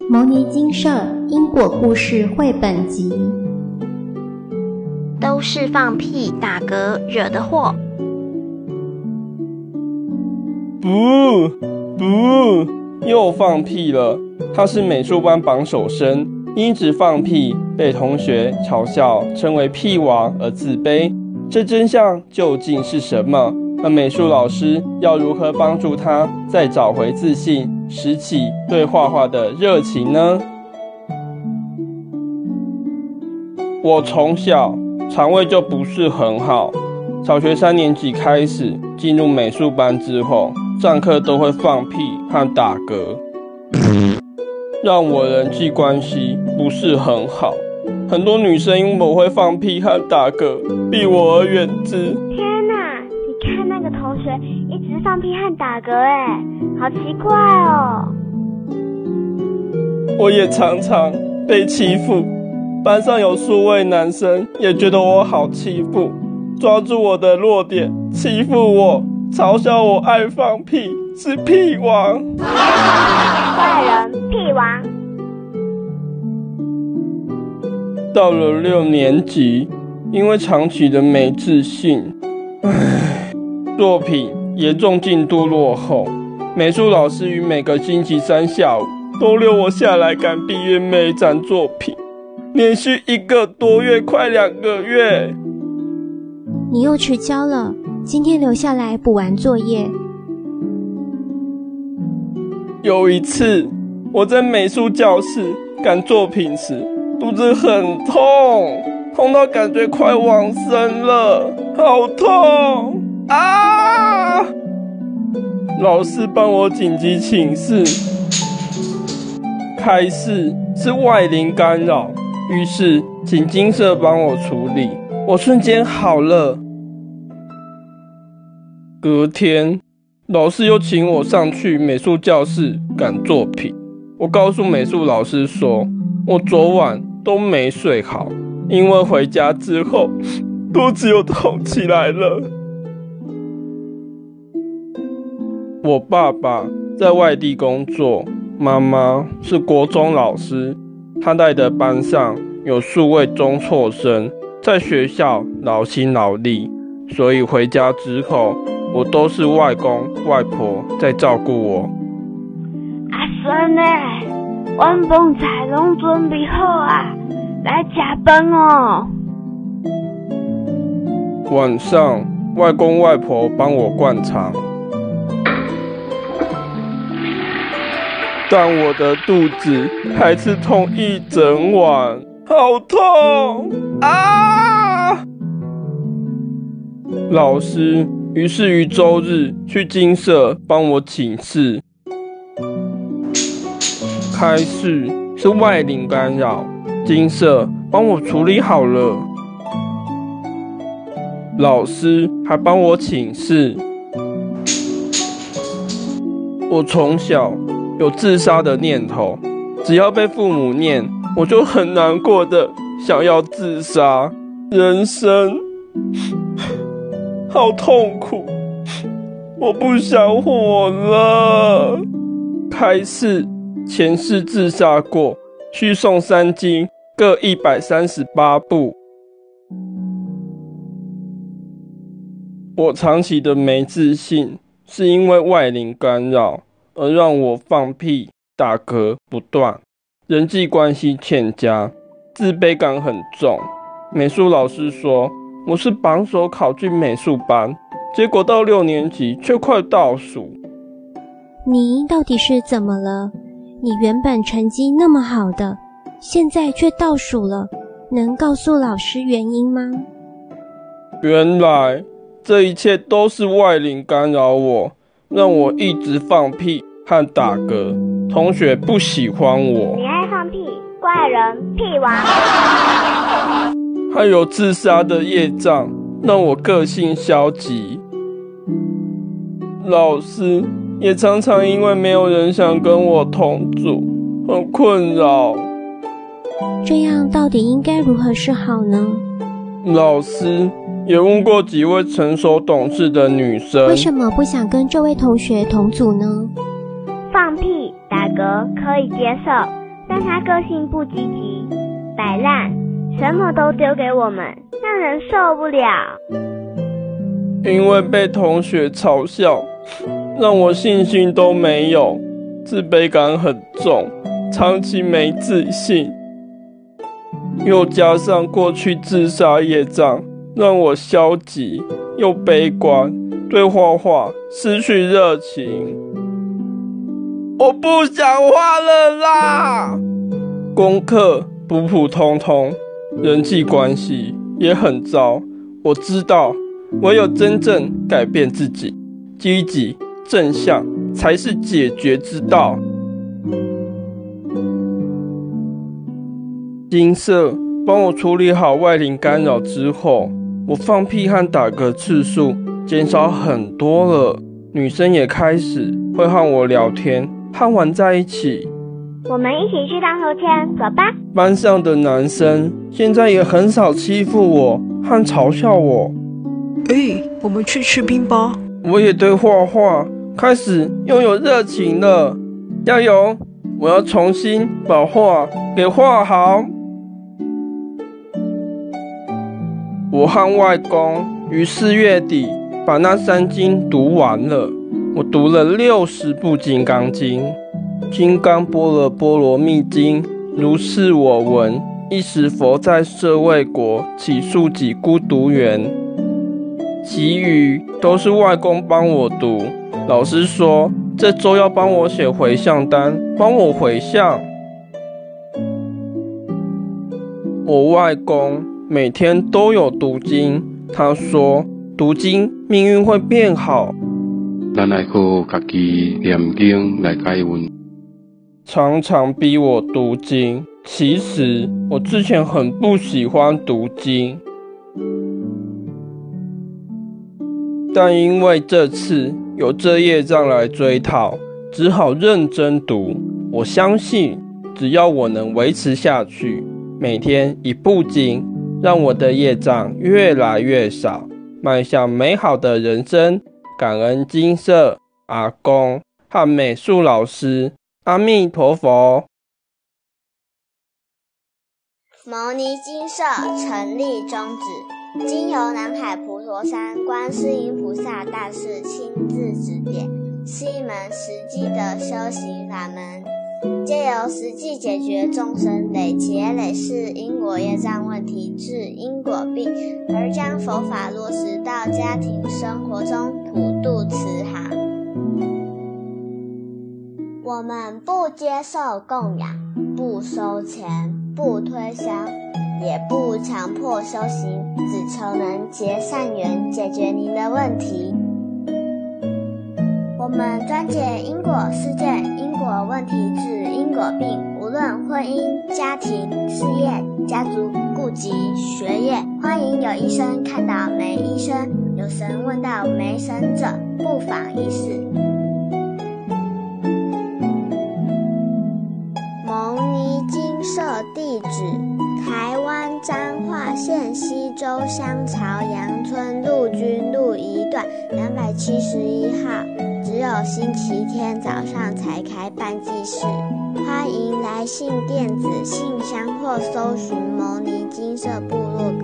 牟尼精舍因果故事绘本集，都是放屁打嗝惹的祸。不不，又放屁了。他是美术班榜首生，因一直放屁被同学嘲笑，称为屁王而自卑。这真相究竟是什么？那美术老师要如何帮助他再找回自信，拾起对画画的热情呢？我从小肠胃就不是很好，小学三年级开始进入美术班之后，上课都会放屁和打嗝，让我人际关系不是很好。很多女生因为我会放屁和打嗝，避我而远之。一直放屁和打嗝，哎，好奇怪哦！我也常常被欺负，班上有数位男生也觉得我好欺负，抓住我的弱点欺负我，嘲笑我爱放屁，是屁王。坏人，屁王。到了六年级，因为长期的没自信，唉。作品严重进度落后，美术老师于每个星期三下午都留我下来赶毕业每一张作品，连续一个多月，快两个月。你又迟交了，今天留下来补完作业。有一次，我在美术教室赶作品时，肚子很痛，痛到感觉快往生了，好痛。啊！老师帮我紧急请示，开示是外灵干扰，于是请金色帮我处理。我瞬间好了。隔天，老师又请我上去美术教室赶作品。我告诉美术老师说，我昨晚都没睡好，因为回家之后肚子又痛起来了。我爸爸在外地工作，妈妈是国中老师，他带的班上有数位中辍生，在学校劳心劳力，所以回家之后，我都是外公外婆在照顾我。阿孙呢？晚饭菜拢准备好啊，来吃饭哦。晚上，外公外婆帮我灌肠。但我的肚子还是痛一整晚，好痛啊！老师于是于周日去金舍帮我请示，开示是外灵干扰，金舍帮我处理好了。老师还帮我请示，我从小。有自杀的念头，只要被父母念，我就很难过的想要自杀。人生好痛苦，我不想活了。开示前世自杀过，需诵三经各一百三十八部。我长期的没自信，是因为外灵干扰。而让我放屁、打嗝不断，人际关系欠佳，自卑感很重。美术老师说我是榜首考进美术班，结果到六年级却快倒数。你到底是怎么了？你原本成绩那么好的，现在却倒数了，能告诉老师原因吗？原来这一切都是外灵干扰我。让我一直放屁和打嗝，同学不喜欢我。你爱放屁，怪人，屁王。还有自杀的业障，让我个性消极。老师也常常因为没有人想跟我同住，很困扰。这样到底应该如何是好呢？老师。也问过几位成熟懂事的女生，为什么不想跟这位同学同组呢？放屁、打嗝可以接受，但他个性不积极，摆烂，什么都丢给我们，让人受不了。因为被同学嘲笑，让我信心都没有，自卑感很重，长期没自信，又加上过去自杀业障，让我消极又悲观，对画画失去热情。我不想画了啦！功课普普通通，人际关系也很糟。我知道，唯有真正改变自己，积极正向才是解决之道。金色帮我处理好外灵干扰之后，我放屁和打嗝次数减少很多了，女生也开始会和我聊天。和玩在一起，我们一起去荡秋千，走吧。班上的男生现在也很少欺负我和嘲笑我。哎、欸，我们去吃冰吧。我也对画画开始拥有热情了。加油！我要重新把画给画好。我和外公于四月底把那三经读完了。我读了六十部《金刚经》，《金刚般若波罗蜜经》，如是我闻。一时佛在舍卫国起树己孤独园，其余都是外公帮我读。老师说这周要帮我写回向单，帮我回向。我外公每天都有读经，他说读经命运会变好。咱来靠家己念经来改运，常常逼我读经。其实我之前很不喜欢读经，但因为这次有这业障来追讨，只好认真读。我相信，只要我能维持下去，每天一部经，让我的业障越来越少，迈向美好的人生。感恩金色阿公和美术老师，阿弥陀佛。牟尼精舍成立宗旨，经由南海普陀山观世音菩萨大士亲自指点，是一门实际的修行法门。借由实际解决众生累劫累世因果业障问题，治因果病，而将佛法落实到家庭生活中，普渡慈航。我们不接受供养，不收钱，不推销，也不强迫修行，只求能结善缘，解决您的问题。我们专解因果事件、因果问题、治因果病，无论婚姻、家庭、事业、家族、痼疾、学业，欢迎有医生看到没医生，有神问道没神者，不妨一试。牟尼金色地址：台湾彰化县溪州乡朝阳村陆军路一段两百七十一号。只有星期天早上才开办祭事，欢迎来信电子信箱或搜寻牟尼金色部落格。